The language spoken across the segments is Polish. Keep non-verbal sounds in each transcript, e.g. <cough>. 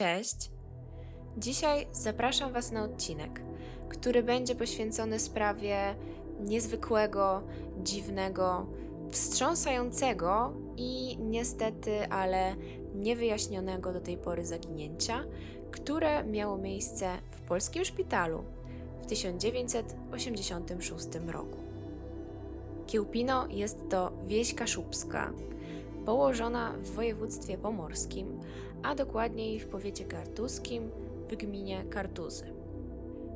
Cześć! Dzisiaj zapraszam Was na odcinek, który będzie poświęcony sprawie niezwykłego, dziwnego, wstrząsającego i niestety, ale niewyjaśnionego do tej pory zaginięcia, które miało miejsce w polskim szpitalu w 1986 roku. Kiełpino jest to wieś kaszubska, położona w województwie pomorskim, a dokładniej w powiecie kartuskim w gminie Kartuzy.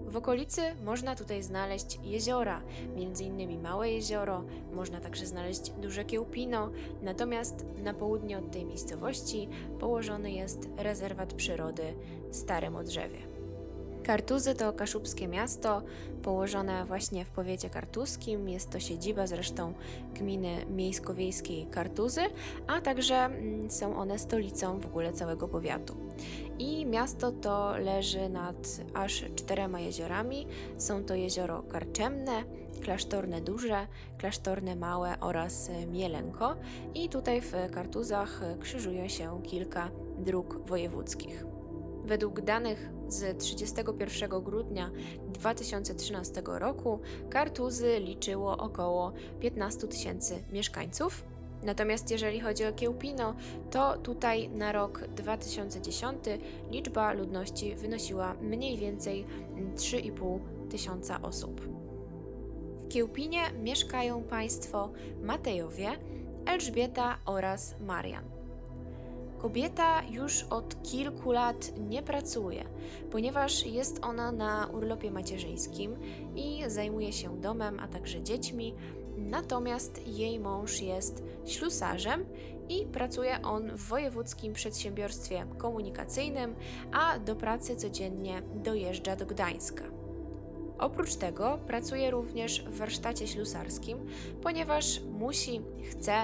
W okolicy można tutaj znaleźć jeziora, m.in. Małe Jezioro, można także znaleźć duże Kiełpino, natomiast na południe od tej miejscowości położony jest rezerwat przyrody Stare Modrzewie. Kartuzy to kaszubskie miasto położone właśnie w powiecie kartuskim. Jest to siedziba zresztą gminy miejsko-wiejskiej Kartuzy, a także mm, są one stolicą w ogóle całego powiatu. I miasto to leży nad aż czterema jeziorami. Są to jezioro Karczemne, Klasztorne Duże, Klasztorne Małe oraz Mielenko. I tutaj w Kartuzach krzyżuje się kilka dróg wojewódzkich. Według danych z 31 grudnia 2013 roku Kartuzy liczyło około 15 tysięcy mieszkańców. Natomiast jeżeli chodzi o Kiełpino, to tutaj na rok 2010 liczba ludności wynosiła mniej więcej 3,5 tysiąca osób. W Kiełpinie mieszkają państwo Matejowie, Elżbieta oraz Marian. Kobieta już od kilku lat nie pracuje, ponieważ jest ona na urlopie macierzyńskim i zajmuje się domem, a także dziećmi. Natomiast jej mąż jest ślusarzem i pracuje on w wojewódzkim przedsiębiorstwie komunikacyjnym, a do pracy codziennie dojeżdża do Gdańska. Oprócz tego pracuje również w warsztacie ślusarskim, ponieważ musi, chce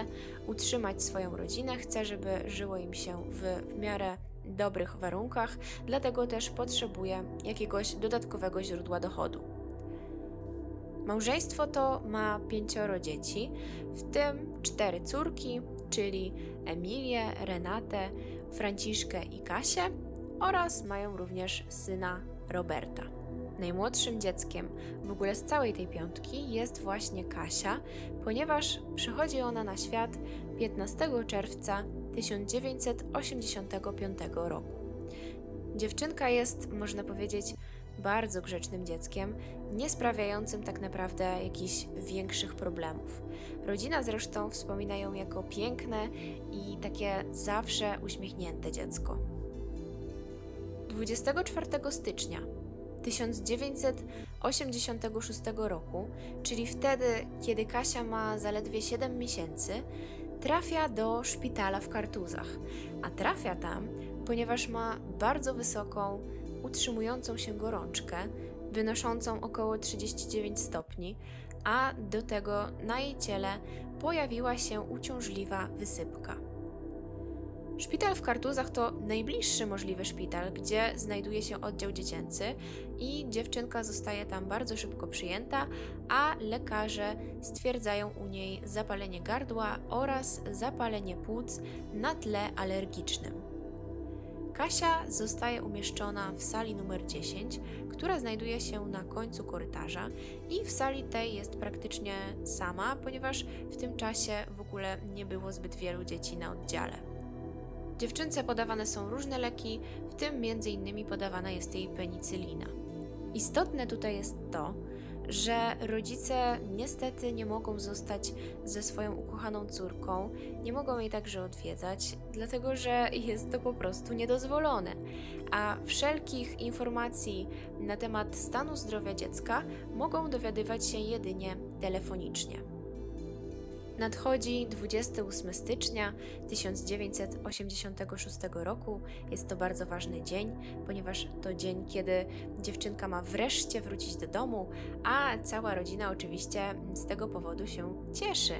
utrzymać swoją rodzinę, chce, żeby żyło im się w, w miarę dobrych warunkach, dlatego też potrzebuje jakiegoś dodatkowego źródła dochodu. Małżeństwo to ma pięcioro dzieci, w tym cztery córki, czyli Emilię, Renatę, Franciszkę i Kasię, oraz mają również syna Roberta. Najmłodszym dzieckiem w ogóle z całej tej piątki jest właśnie Kasia, ponieważ przychodzi ona na świat 15 czerwca 1985 roku. Dziewczynka jest, można powiedzieć, bardzo grzecznym dzieckiem, nie sprawiającym tak naprawdę jakichś większych problemów. Rodzina zresztą wspomina ją jako piękne i takie zawsze uśmiechnięte dziecko. 24 stycznia 1986 roku, czyli wtedy, kiedy Kasia ma zaledwie 7 miesięcy, trafia do szpitala w Kartuzach. A trafia tam, ponieważ ma bardzo wysoką, utrzymującą się gorączkę, wynoszącą około 39 stopni, a do tego na jej ciele pojawiła się uciążliwa wysypka. Szpital w Kartuzach to najbliższy możliwy szpital, gdzie znajduje się oddział dziecięcy i dziewczynka zostaje tam bardzo szybko przyjęta, a lekarze stwierdzają u niej zapalenie gardła oraz zapalenie płuc na tle alergicznym. Kasia zostaje umieszczona w sali numer 10, która znajduje się na końcu korytarza i w sali tej jest praktycznie sama, ponieważ w tym czasie w ogóle nie było zbyt wielu dzieci na oddziale. Dziewczynce podawane są różne leki, w tym m.in. podawana jest jej penicylina. Istotne tutaj jest to, że rodzice niestety nie mogą zostać ze swoją ukochaną córką, nie mogą jej także odwiedzać, dlatego że <laughs> jest to po prostu niedozwolone. A wszelkich informacji na temat stanu zdrowia dziecka mogą dowiadywać się jedynie telefonicznie. Nadchodzi 28 stycznia 1986 roku. Jest to bardzo ważny dzień, ponieważ to dzień, kiedy dziewczynka ma wreszcie wrócić do domu, a cała rodzina oczywiście z tego powodu się cieszy.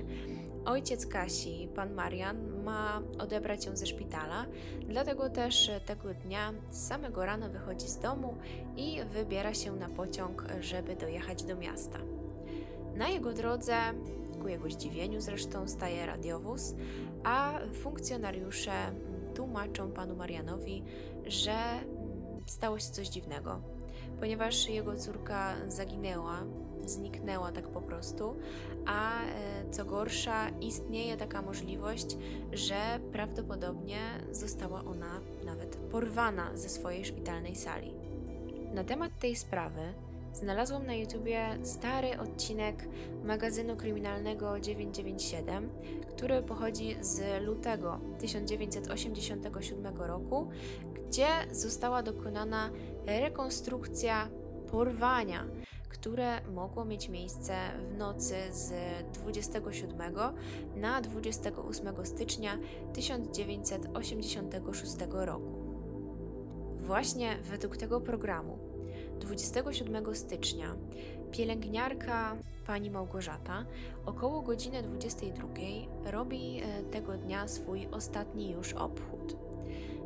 Ojciec Kasi, pan Marian, ma odebrać ją ze szpitala, dlatego też tego dnia z samego rana wychodzi z domu i wybiera się na pociąg, żeby dojechać do miasta. Na jego drodze ku jego zdziwieniu zresztą staje radiowóz, a funkcjonariusze tłumaczą panu Marianowi, że mm, stało się coś dziwnego, ponieważ jego córka zaginęła, zniknęła tak po prostu, a e, co gorsza, istnieje taka możliwość, że prawdopodobnie została ona nawet porwana ze swojej szpitalnej sali. Na temat tej sprawy znalazłam na YouTubie stary odcinek magazynu kryminalnego 997, który pochodzi z lutego 1987 roku, gdzie została dokonana rekonstrukcja porwania, które mogło mieć miejsce w nocy z 27 na 28 stycznia 1986 roku. Właśnie według tego programu 27 stycznia pielęgniarka pani Małgorzata około godziny 22 robi e, tego dnia swój ostatni już obchód.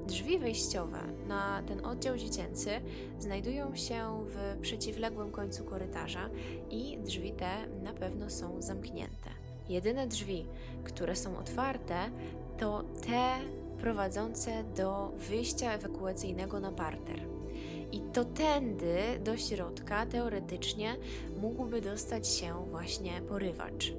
Drzwi wejściowe na ten oddział dziecięcy znajdują się w przeciwległym końcu korytarza i drzwi te na pewno są zamknięte. Jedyne drzwi, które są otwarte, to te prowadzące do wyjścia ewakuacyjnego na parter. I to tędy do środka teoretycznie mógłby dostać się właśnie porywacz.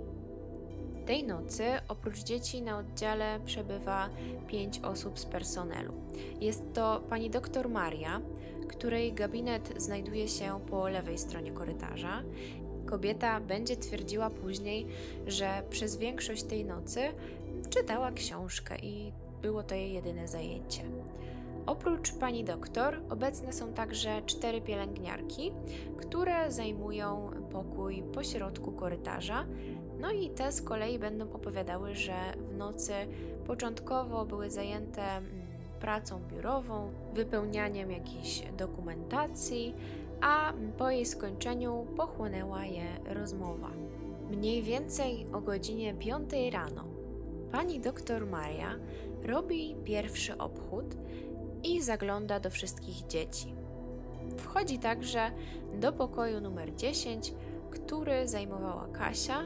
Tej nocy oprócz dzieci na oddziale przebywa pięć osób z personelu. Jest to pani doktor Maria, której gabinet znajduje się po lewej stronie korytarza. Kobieta będzie twierdziła później, że przez większość tej nocy czytała książkę i było to jej jedyne zajęcie. Oprócz pani doktor obecne są także cztery pielęgniarki, które zajmują pokój pośrodku korytarza, no i te z kolei będą opowiadały, że w nocy początkowo były zajęte mm, pracą biurową, wypełnianiem jakiejś dokumentacji, a po jej skończeniu pochłonęła je rozmowa. Mniej więcej o godzinie 5 rano pani doktor Maria robi pierwszy obchód i zagląda do wszystkich dzieci. Wchodzi także do pokoju numer 10, który zajmowała Kasia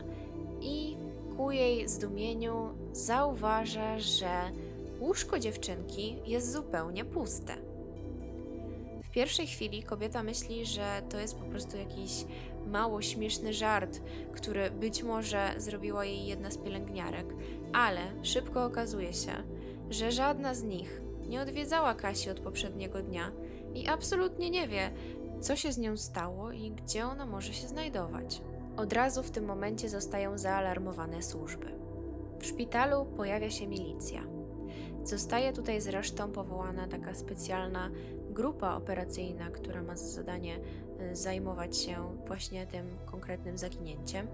i ku jej zdumieniu zauważa, że łóżko dziewczynki jest zupełnie puste. W pierwszej chwili kobieta myśli, że to jest po prostu jakiś mało śmieszny żart, który być może zrobiła jej jedna z pielęgniarek, ale szybko okazuje się, że żadna z nich nie odwiedzała Kasi od poprzedniego dnia i absolutnie nie wie, co się z nią stało i gdzie ona może się znajdować. Od razu w tym momencie zostają zaalarmowane służby. W szpitalu pojawia się milicja. Zostaje tutaj zresztą powołana taka specjalna grupa operacyjna, która ma za zadanie y, zajmować się właśnie tym konkretnym zaginięciem.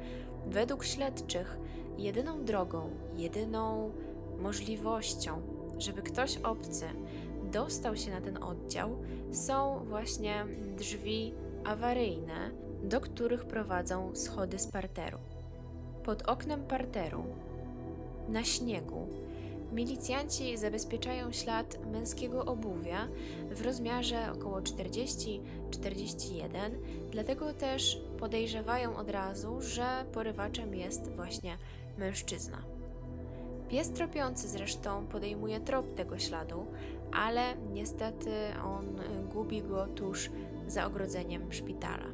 Według śledczych, jedyną drogą, jedyną możliwością, żeby ktoś obcy dostał się na ten oddział, są właśnie drzwi awaryjne, do których prowadzą schody z parteru. Pod oknem parteru, na śniegu, milicjanci zabezpieczają ślad męskiego obuwia w rozmiarze około 40-41, dlatego też podejrzewają od razu, że porywaczem jest właśnie mężczyzna. Pies tropiący zresztą podejmuje trop tego śladu, ale niestety on gubi go tuż za ogrodzeniem szpitala.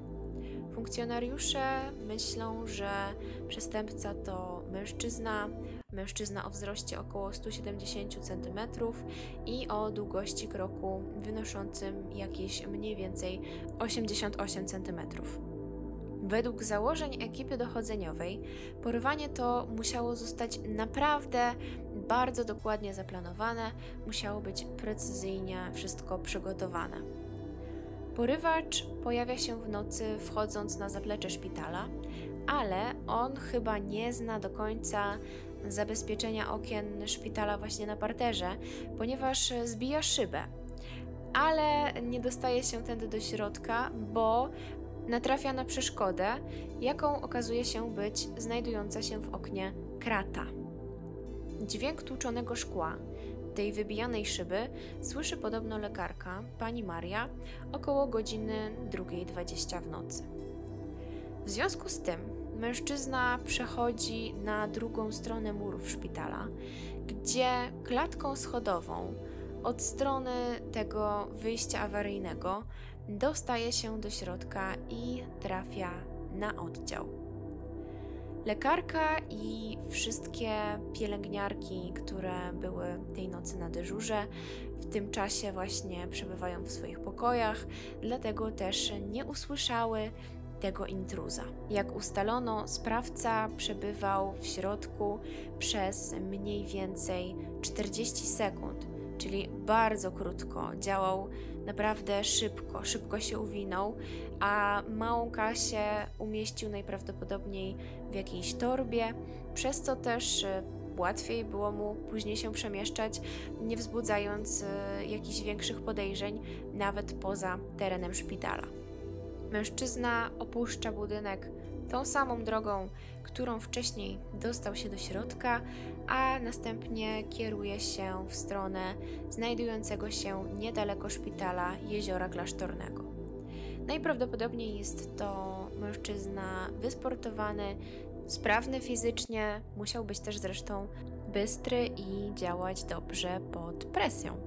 Funkcjonariusze myślą, że przestępca to mężczyzna, mężczyzna o wzroście około 170 cm i o długości kroku wynoszącym jakieś mniej więcej 88 cm. Według założeń ekipy dochodzeniowej, porwanie to musiało zostać naprawdę bardzo dokładnie zaplanowane, musiało być precyzyjnie wszystko przygotowane. Porywacz pojawia się w nocy, wchodząc na zaplecze szpitala, ale on chyba nie zna do końca zabezpieczenia okien szpitala właśnie na parterze, ponieważ zbija szybę. Ale nie dostaje się tędy do środka, bo natrafia na przeszkodę, jaką okazuje się być znajdująca się w oknie krata. Dźwięk tłuczonego szkła, tej wybijanej szyby, słyszy podobno lekarka, pani Maria, około godziny 2.20 w nocy. W związku z tym mężczyzna przechodzi na drugą stronę murów szpitala, gdzie klatką schodową od strony tego wyjścia awaryjnego dostaje się do środka i trafia na oddział. Lekarka i wszystkie pielęgniarki, które były tej nocy na dyżurze, w tym czasie właśnie przebywają w swoich pokojach, dlatego też nie usłyszały tego intruza. Jak ustalono, sprawca przebywał w środku przez mniej więcej 40 sekund, czyli bardzo krótko. Działał naprawdę szybko, szybko się uwinął, a małą Kasię umieścił najprawdopodobniej w jakiejś torbie, przez co też e, łatwiej było mu później się przemieszczać, nie wzbudzając e, jakichś większych podejrzeń, nawet poza terenem szpitala. Mężczyzna opuszcza budynek tą samą drogą, którą wcześniej dostał się do środka, a następnie kieruje się w stronę znajdującego się niedaleko szpitala jeziora klasztornego. Najprawdopodobniej jest to mężczyzna wysportowany, sprawny fizycznie, musiał być też zresztą bystry i działać dobrze pod presją.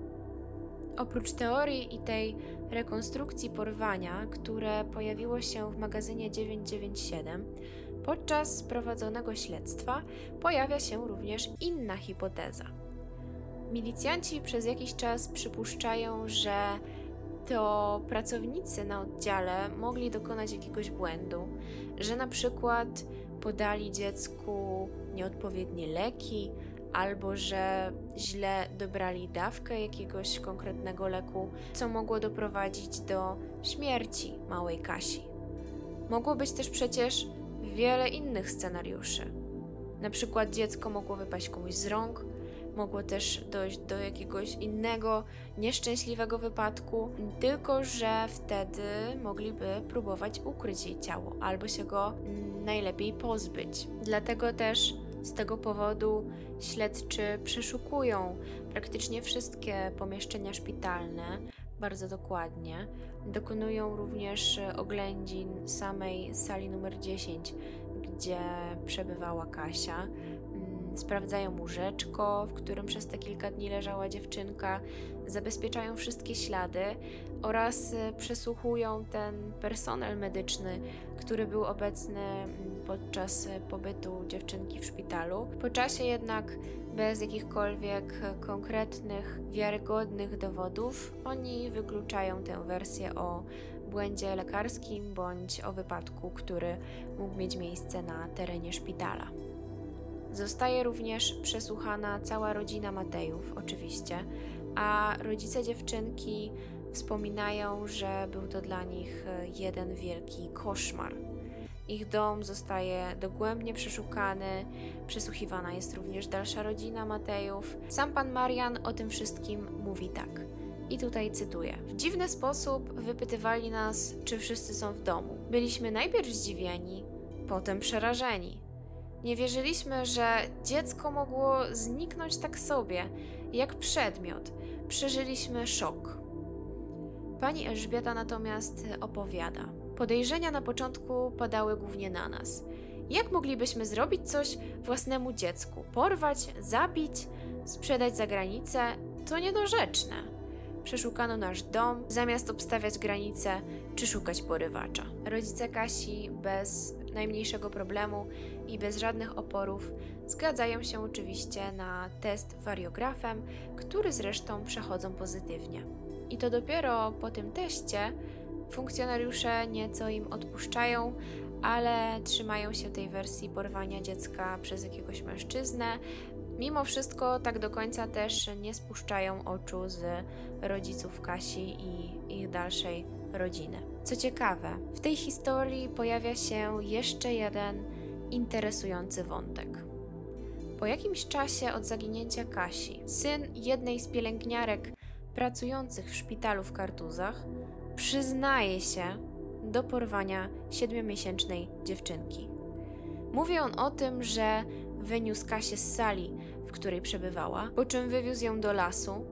Oprócz teorii i tej rekonstrukcji porwania, które pojawiło się w magazynie 997, podczas prowadzonego śledztwa pojawia się również inna hipoteza. Milicjanci przez jakiś czas przypuszczają, że to pracownicy na oddziale mogli dokonać jakiegoś błędu, że na przykład podali dziecku nieodpowiednie leki, albo że źle dobrali dawkę jakiegoś konkretnego leku, co mogło doprowadzić do śmierci małej Kasi. Mogło być też przecież wiele innych scenariuszy. Na przykład dziecko mogło wypaść komuś z rąk, mogło też dojść do jakiegoś innego nieszczęśliwego wypadku, tylko że wtedy mogliby próbować ukryć jej ciało albo się go najlepiej pozbyć. Dlatego też z tego powodu śledczy przeszukują praktycznie wszystkie pomieszczenia szpitalne bardzo dokładnie. Dokonują również oględzin samej sali numer 10, gdzie przebywała Kasia sprawdzają łóżeczko, w którym przez te kilka dni leżała dziewczynka, zabezpieczają wszystkie ślady oraz y, przesłuchują ten personel medyczny, który był obecny mm, podczas y, pobytu dziewczynki w szpitalu. Po czasie jednak bez jakichkolwiek konkretnych, wiarygodnych dowodów, oni wykluczają tę wersję o błędzie lekarskim bądź o wypadku, który mógł mieć miejsce na terenie szpitala. Zostaje również przesłuchana cała rodzina Matejów, oczywiście, a rodzice dziewczynki wspominają, że był to dla nich jeden wielki koszmar. Ich dom zostaje dogłębnie przeszukany, przesłuchiwana jest również dalsza rodzina Matejów. Sam pan Marian o tym wszystkim mówi tak. I tutaj cytuję: W dziwny sposób wypytywali nas, czy wszyscy są w domu. Byliśmy najpierw zdziwieni, potem przerażeni. Nie wierzyliśmy, że dziecko mogło zniknąć tak sobie, jak przedmiot. Przeżyliśmy szok. Pani Elżbieta natomiast opowiada. Podejrzenia na początku padały głównie na nas. Jak moglibyśmy zrobić coś własnemu dziecku? Porwać, zabić, sprzedać za granicę? To niedorzeczne. Przeszukano nasz dom, zamiast obstawiać granice czy szukać porywacza. Rodzice Kasi bez najmniejszego problemu i bez żadnych oporów zgadzają się oczywiście na test wariografem, który zresztą przechodzą pozytywnie. I to dopiero po tym teście funkcjonariusze nieco im odpuszczają, ale trzymają się tej wersji porwania dziecka przez jakiegoś mężczyznę. Mimo wszystko, tak do końca też nie spuszczają oczu z rodziców Kasi i ich dalszej rodziny. Co ciekawe, w tej historii pojawia się jeszcze jeden interesujący wątek. Po jakimś czasie od zaginięcia Kasi, syn jednej z pielęgniarek pracujących w szpitalu w Kartuzach przyznaje się do porwania siedmiomiesięcznej dziewczynki. Mówi on o tym, że wyniósł Kasię z sali, w której przebywała, po czym wywiózł ją do lasu,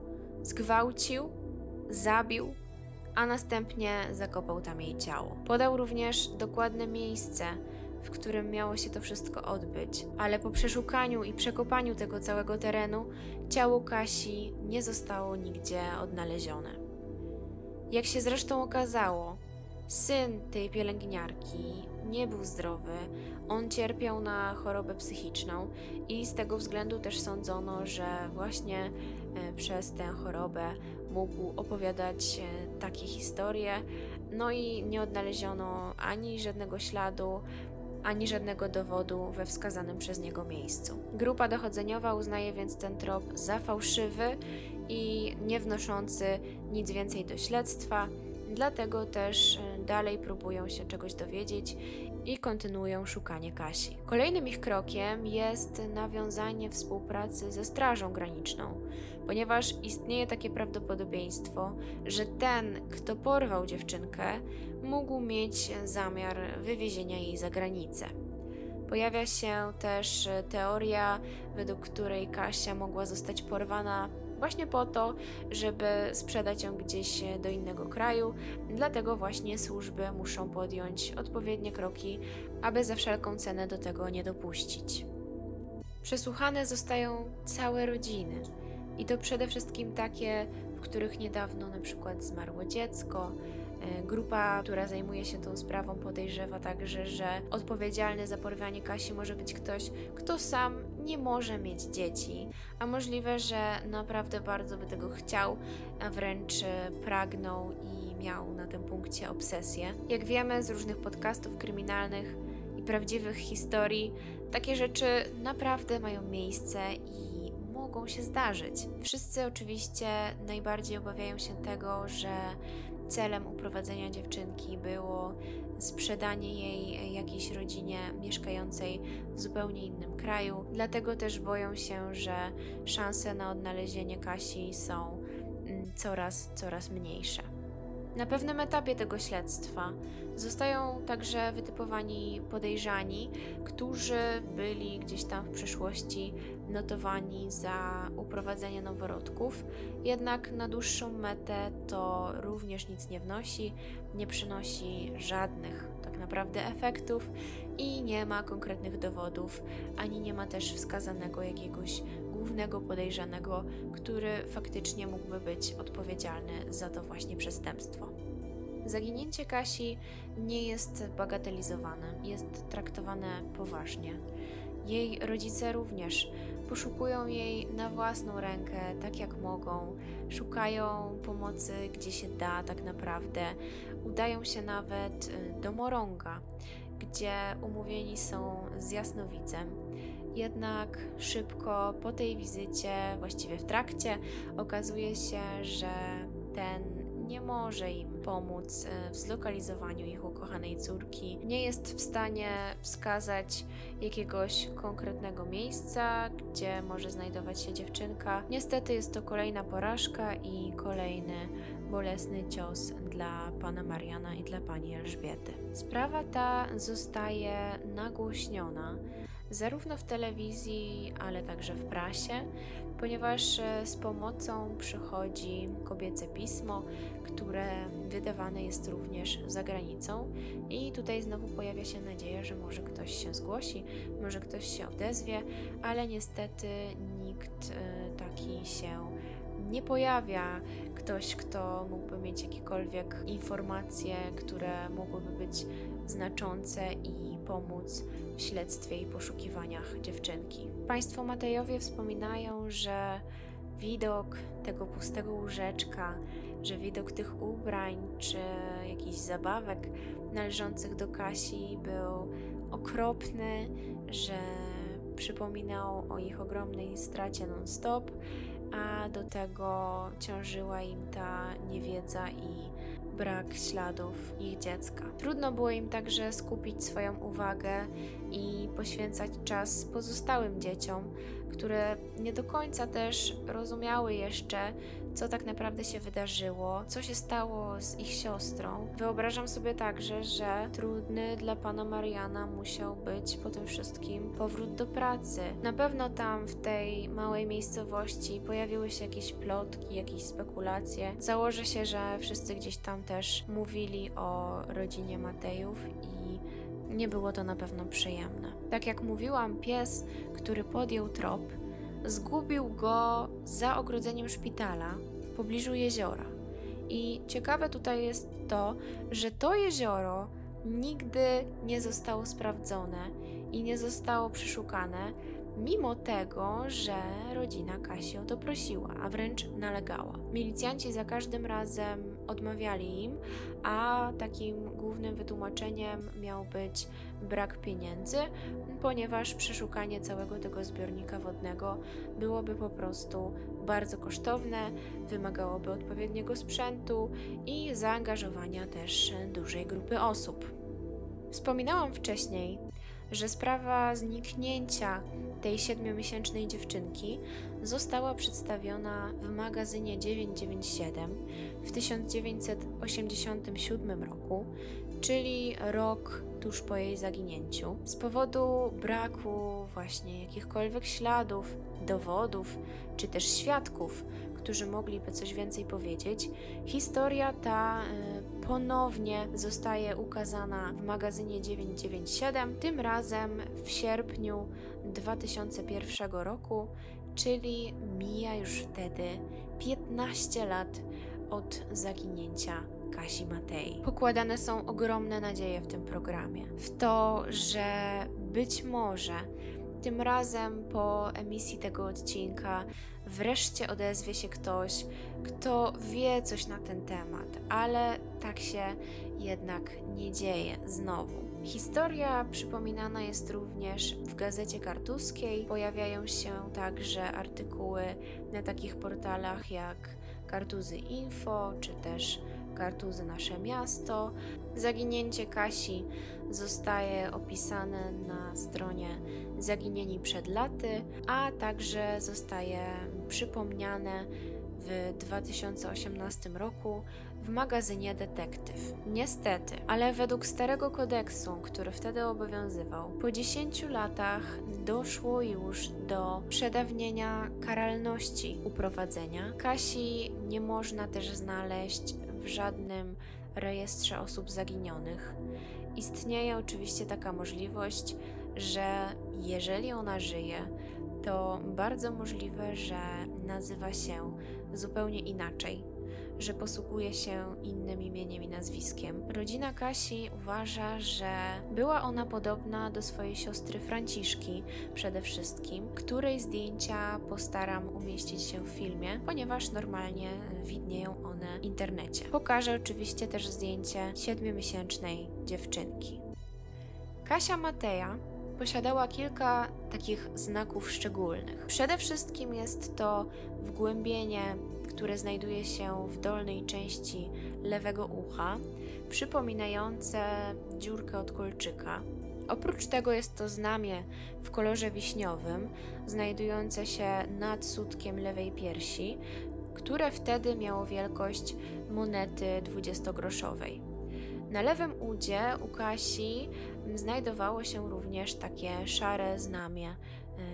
zgwałcił, zabił a następnie zakopał tam jej ciało. Podał również dokładne miejsce, w którym miało się to wszystko odbyć, ale po przeszukaniu i przekopaniu tego całego terenu ciało Kasi nie zostało nigdzie odnalezione. Jak się zresztą okazało, syn tej pielęgniarki nie był zdrowy, on cierpiał na chorobę psychiczną i z tego względu też sądzono, że właśnie e, przez tę chorobę mógł opowiadać e, takie historie. No i nie odnaleziono ani żadnego śladu, ani żadnego dowodu we wskazanym przez niego miejscu. Grupa dochodzeniowa uznaje więc ten trop za fałszywy i nie wnoszący nic więcej do śledztwa, dlatego też e, dalej próbują się czegoś dowiedzieć i kontynuują szukanie Kasi. Kolejnym ich krokiem jest nawiązanie współpracy ze Strażą Graniczną, ponieważ istnieje takie prawdopodobieństwo, że ten, kto porwał dziewczynkę, mógł mieć zamiar wywiezienia jej za granicę. Pojawia się też teoria, według której Kasia mogła zostać porwana właśnie po to, żeby sprzedać ją gdzieś do innego kraju. Dlatego właśnie służby muszą podjąć odpowiednie kroki, aby za wszelką cenę do tego nie dopuścić. Przesłuchane zostają całe rodziny. I to przede wszystkim takie, w których niedawno na przykład zmarło dziecko, E, grupa, która zajmuje się tą sprawą, podejrzewa także, że odpowiedzialny za porwanie Kasi może być ktoś, kto sam nie może mieć dzieci, a możliwe, że naprawdę bardzo by tego chciał, a wręcz pragnął i miał na tym punkcie obsesję. Jak wiemy z różnych podcastów kryminalnych i prawdziwych historii, takie rzeczy naprawdę mają miejsce i mogą się zdarzyć. Wszyscy oczywiście najbardziej obawiają się tego, że celem uprowadzenia dziewczynki było sprzedanie jej jakiejś rodzinie mieszkającej w zupełnie innym kraju. Dlatego też boją się, że szanse na odnalezienie Kasi są mm, coraz, coraz mniejsze. Na pewnym etapie tego śledztwa zostają także wytypowani podejrzani, którzy byli gdzieś tam w przeszłości notowani za uprowadzenie noworodków, jednak na dłuższą metę to również nic nie wnosi, nie przynosi żadnych tak naprawdę efektów i nie ma konkretnych dowodów, ani nie ma też wskazanego jakiegoś głównego podejrzanego, który faktycznie mógłby być odpowiedzialny za to właśnie przestępstwo. Zaginięcie Kasi nie jest bagatelizowane, jest traktowane poważnie. Jej rodzice również poszukują jej na własną rękę, tak jak mogą, szukają pomocy gdzie się da, tak naprawdę. Udają się nawet do Moronga, gdzie umówieni są z jasnowidzem. Jednak szybko po tej wizycie, właściwie w trakcie, okazuje się, że ten nie może im pomóc e, w zlokalizowaniu ich ukochanej córki, nie jest w stanie wskazać jakiegoś konkretnego miejsca, gdzie może znajdować się dziewczynka. Niestety jest to kolejna porażka i kolejny bolesny cios dla pana Mariana i dla pani Elżbiety. Sprawa ta zostaje nagłośniona zarówno w telewizji, ale także w prasie, ponieważ e, z pomocą przychodzi kobiece pismo, które wydawane jest również za granicą. I tutaj znowu pojawia się nadzieja, że może ktoś się zgłosi, może ktoś się odezwie, ale niestety nikt e, taki się nie pojawia. Ktoś, kto mógłby mieć jakiekolwiek informacje, które mogłyby być znaczące i pomóc w śledztwie i poszukiwaniach dziewczynki. Państwo Matejowie wspominają, że widok tego pustego łóżeczka, że widok tych ubrań czy jakichś zabawek należących do Kasi był okropny, że przypominał o ich ogromnej stracie non-stop, a do tego ciążyła im ta niewiedza i brak śladów ich dziecka. Trudno było im także skupić swoją uwagę i poświęcać czas pozostałym dzieciom, które nie do końca też rozumiały jeszcze, co tak naprawdę się wydarzyło, co się stało z ich siostrą. Wyobrażam sobie także, że trudny dla pana Mariana musiał być po tym wszystkim powrót do pracy. Na pewno tam w tej małej miejscowości pojawiły się jakieś plotki, jakieś spekulacje. Założę się, że wszyscy gdzieś tam też mówili o rodzinie Matejów i nie było to na pewno przyjemne. Tak jak mówiłam, pies, który podjął trop, zgubił go za ogrodzeniem szpitala w pobliżu jeziora. I ciekawe tutaj jest to, że to jezioro nigdy nie zostało sprawdzone i nie zostało przeszukane, mimo tego, że rodzina Kasi o to prosiła, a wręcz nalegała. Milicjanci za każdym razem odmawiali im, a takim głównym wytłumaczeniem miał być brak pieniędzy, ponieważ przeszukanie całego tego zbiornika wodnego byłoby po prostu bardzo kosztowne, wymagałoby odpowiedniego sprzętu i zaangażowania też dużej grupy osób. Wspominałam wcześniej, że sprawa zniknięcia tej siedmiomiesięcznej dziewczynki została przedstawiona w magazynie 997 w 1987 roku, czyli rok tuż po jej zaginięciu. Z powodu braku właśnie jakichkolwiek śladów, dowodów czy też świadków, którzy mogliby coś więcej powiedzieć, historia ta y, ponownie zostaje ukazana w magazynie 997, tym razem w sierpniu 2001 roku, czyli mija już wtedy 15 lat od zaginięcia Kasi Matei. Pokładane są ogromne nadzieje w tym programie, w to, że być może tym razem po emisji tego odcinka wreszcie odezwie się ktoś, kto wie coś na ten temat, ale tak się jednak nie dzieje znowu. Historia przypominana jest również w gazecie kartuskiej. Pojawiają się także artykuły na takich portalach jak Kartuzy Info czy też Kartuzy Nasze Miasto. Zaginięcie Kasi zostaje opisane na stronie Zaginieni przed laty, a także zostaje przypomniane w 2018 roku w magazynie Detektyw. Niestety, ale według starego kodeksu, który wtedy obowiązywał, po 10 latach doszło już do przedawnienia karalności uprowadzenia. Kasi nie można też znaleźć w żadnym rejestrze osób zaginionych. Istnieje oczywiście taka możliwość, że jeżeli ona żyje, to bardzo możliwe, że nazywa się zupełnie inaczej, że posługuje się innym imieniem i nazwiskiem. Rodzina Kasi uważa, że była ona podobna do swojej siostry Franciszki przede wszystkim, której zdjęcia postaram umieścić się w filmie, ponieważ normalnie widnieją one w internecie. Pokażę oczywiście też zdjęcie siedmiomiesięcznej dziewczynki. Kasia Mateja posiadała kilka takich znaków szczególnych. Przede wszystkim jest to wgłębienie, które znajduje się w dolnej części lewego ucha, przypominające dziurkę od kolczyka. Oprócz tego jest to znamie w kolorze wiśniowym, znajdujące się nad sutkiem lewej piersi, które wtedy miało wielkość monety 20-groszowej. Na lewym udzie u Kasi znajdowało się również takie szare znamie, e,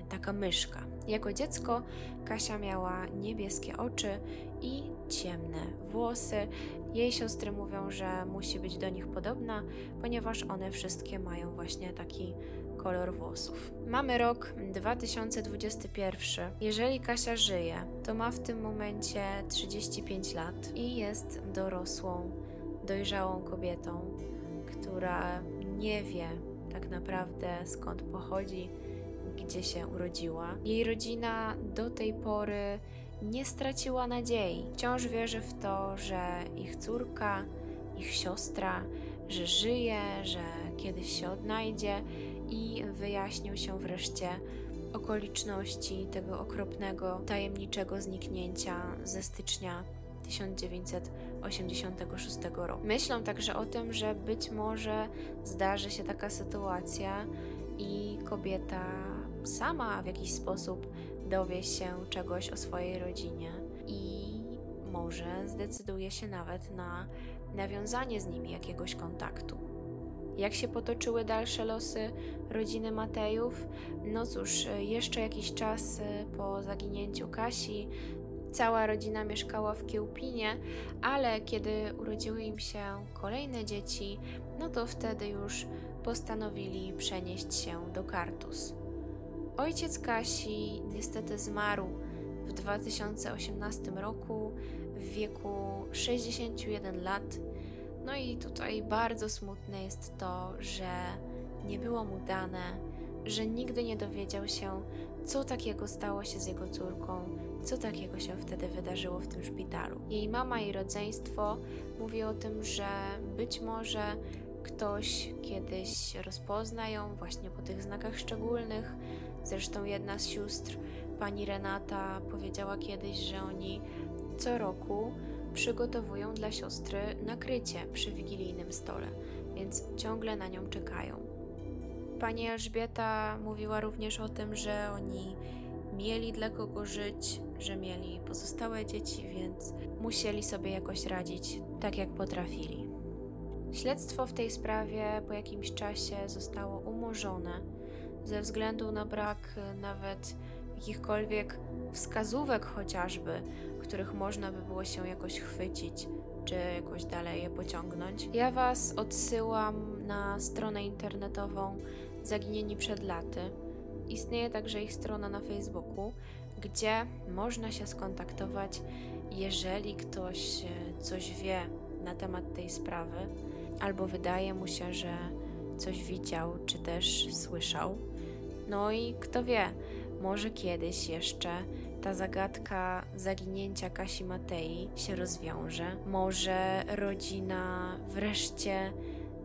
taka myszka. Jako dziecko Kasia miała niebieskie oczy i ciemne włosy. Jej siostry mówią, że musi być do nich podobna, ponieważ one wszystkie mają właśnie taki kolor włosów. Mamy rok 2021. Jeżeli Kasia żyje, to ma w tym momencie 35 lat i jest dorosłą, dojrzałą kobietą, która nie wie tak naprawdę skąd pochodzi, gdzie się urodziła. Jej rodzina do tej pory nie straciła nadziei. Wciąż wierzy w to, że ich córka, ich siostra, że żyje, że kiedyś się odnajdzie i wyjaśnił się wreszcie okoliczności tego okropnego, tajemniczego zniknięcia ze stycznia 1986 roku. Myślą także o tym, że być może zdarzy się taka sytuacja i kobieta sama w jakiś sposób dowie się czegoś o swojej rodzinie i może zdecyduje się nawet na nawiązanie z nimi jakiegoś kontaktu. Jak się potoczyły dalsze losy rodziny Matejów? No cóż, jeszcze jakiś czas po zaginięciu Kasi Cała rodzina mieszkała w Kiełpinie, ale kiedy urodziły im się kolejne dzieci, no to wtedy już postanowili przenieść się do Kartus. Ojciec Kasi niestety zmarł w 2018 roku w wieku 61 lat. No i tutaj bardzo smutne jest to, że nie było mu dane, że nigdy nie dowiedział się, co takiego stało się z jego córką, co takiego się wtedy wydarzyło w tym szpitalu. Jej mama i rodzeństwo mówi o tym, że być może ktoś kiedyś rozpozna ją właśnie po tych znakach szczególnych. Zresztą jedna z sióstr, pani Renata, powiedziała kiedyś, że oni co roku przygotowują dla siostry nakrycie przy wigilijnym stole, więc ciągle na nią czekają. Pani Elżbieta mówiła również o tym, że oni mieli dla kogo żyć, że mieli pozostałe dzieci, więc musieli sobie jakoś radzić tak, jak potrafili. Śledztwo w tej sprawie po jakimś czasie zostało umorzone ze względu na brak nawet jakichkolwiek wskazówek, chociażby, których można by było się jakoś chwycić czy jakoś dalej je pociągnąć. Ja Was odsyłam na stronę internetową Zaginieni przed laty. Istnieje także ich strona na Facebooku, gdzie można się skontaktować, jeżeli ktoś e, coś wie na temat tej sprawy, albo wydaje mu się, że coś widział, czy też słyszał. No i kto wie, może kiedyś jeszcze ta zagadka zaginięcia Kasi Matei się rozwiąże. Może rodzina wreszcie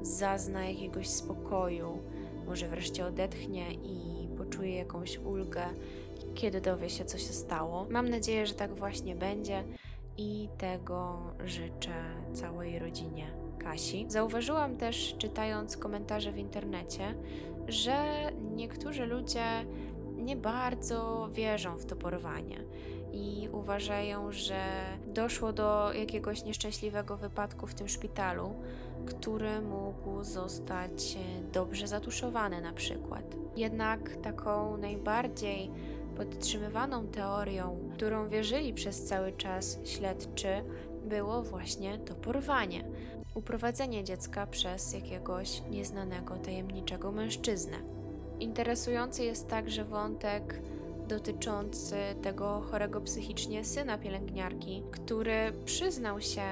zazna jakiegoś spokoju, może wreszcie odetchnie i poczuje jakąś ulgę, kiedy dowie się, co się stało. Mam nadzieję, że tak właśnie będzie i tego życzę całej rodzinie Kasi. Zauważyłam też, czytając komentarze w internecie, że niektórzy ludzie nie bardzo wierzą w to porwanie i uważają, że doszło do jakiegoś nieszczęśliwego wypadku w tym szpitalu, który mógł zostać dobrze zatuszowany na przykład. Jednak taką najbardziej podtrzymywaną teorią, którą wierzyli przez cały czas śledczy, było właśnie to porwanie. Uprowadzenie dziecka przez jakiegoś nieznanego, tajemniczego mężczyznę. Interesujący jest także wątek dotyczący tego chorego psychicznie syna pielęgniarki, który przyznał się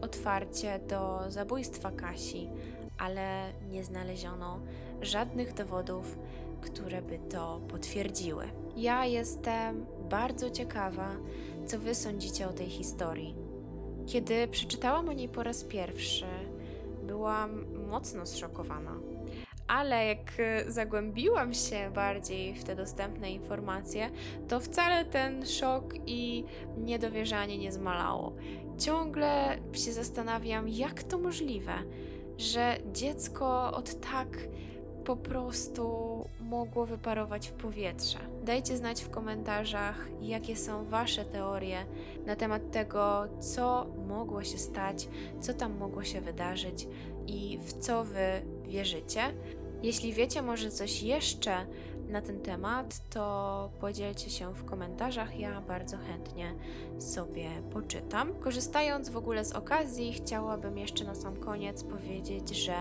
otwarcie do zabójstwa Kasi, ale nie znaleziono żadnych dowodów, które by to potwierdziły. Ja jestem bardzo ciekawa, co wy sądzicie o tej historii. Kiedy przeczytałam o niej po raz pierwszy, byłam mocno zszokowana. Ale jak zagłębiłam się bardziej w te dostępne informacje, to wcale ten szok i niedowierzanie nie zmalało. Ciągle się zastanawiam, jak to możliwe, że dziecko od tak po prostu mogło wyparować w powietrze. Dajcie znać w komentarzach, jakie są Wasze teorie na temat tego, co mogło się stać, co tam mogło się wydarzyć i w co Wy wierzycie. Jeśli wiecie może coś jeszcze na ten temat, to podzielcie się w komentarzach. Ja bardzo chętnie sobie poczytam. Korzystając w ogóle z okazji, chciałabym jeszcze na sam koniec powiedzieć, że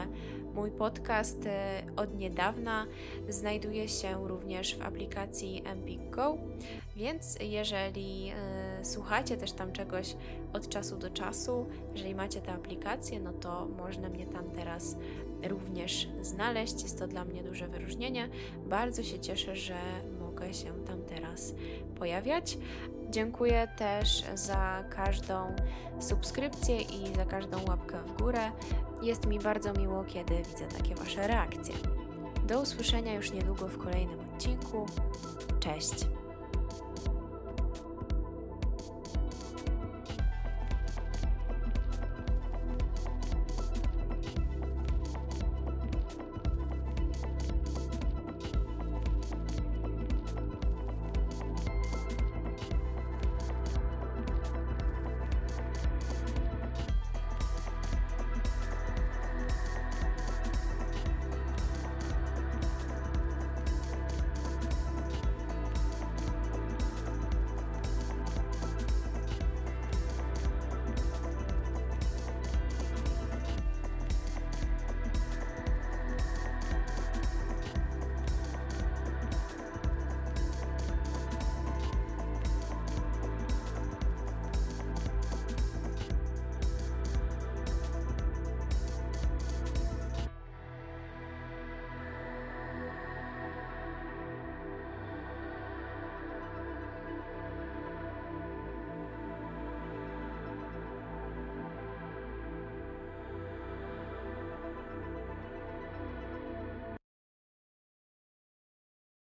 Mój podcast e, od niedawna znajduje się również w aplikacji Empik Go, więc jeżeli y, słuchacie też tam czegoś od czasu do czasu, jeżeli macie tę aplikację, no to można mnie tam teraz również znaleźć. Jest to dla mnie duże wyróżnienie. Bardzo się cieszę, że mogę się tam teraz pojawiać. Dziękuję też za każdą subskrypcję i za każdą łapkę w górę. Jest mi bardzo miło, kiedy widzę takie Wasze reakcje. Do usłyszenia już niedługo w kolejnym odcinku. Cześć!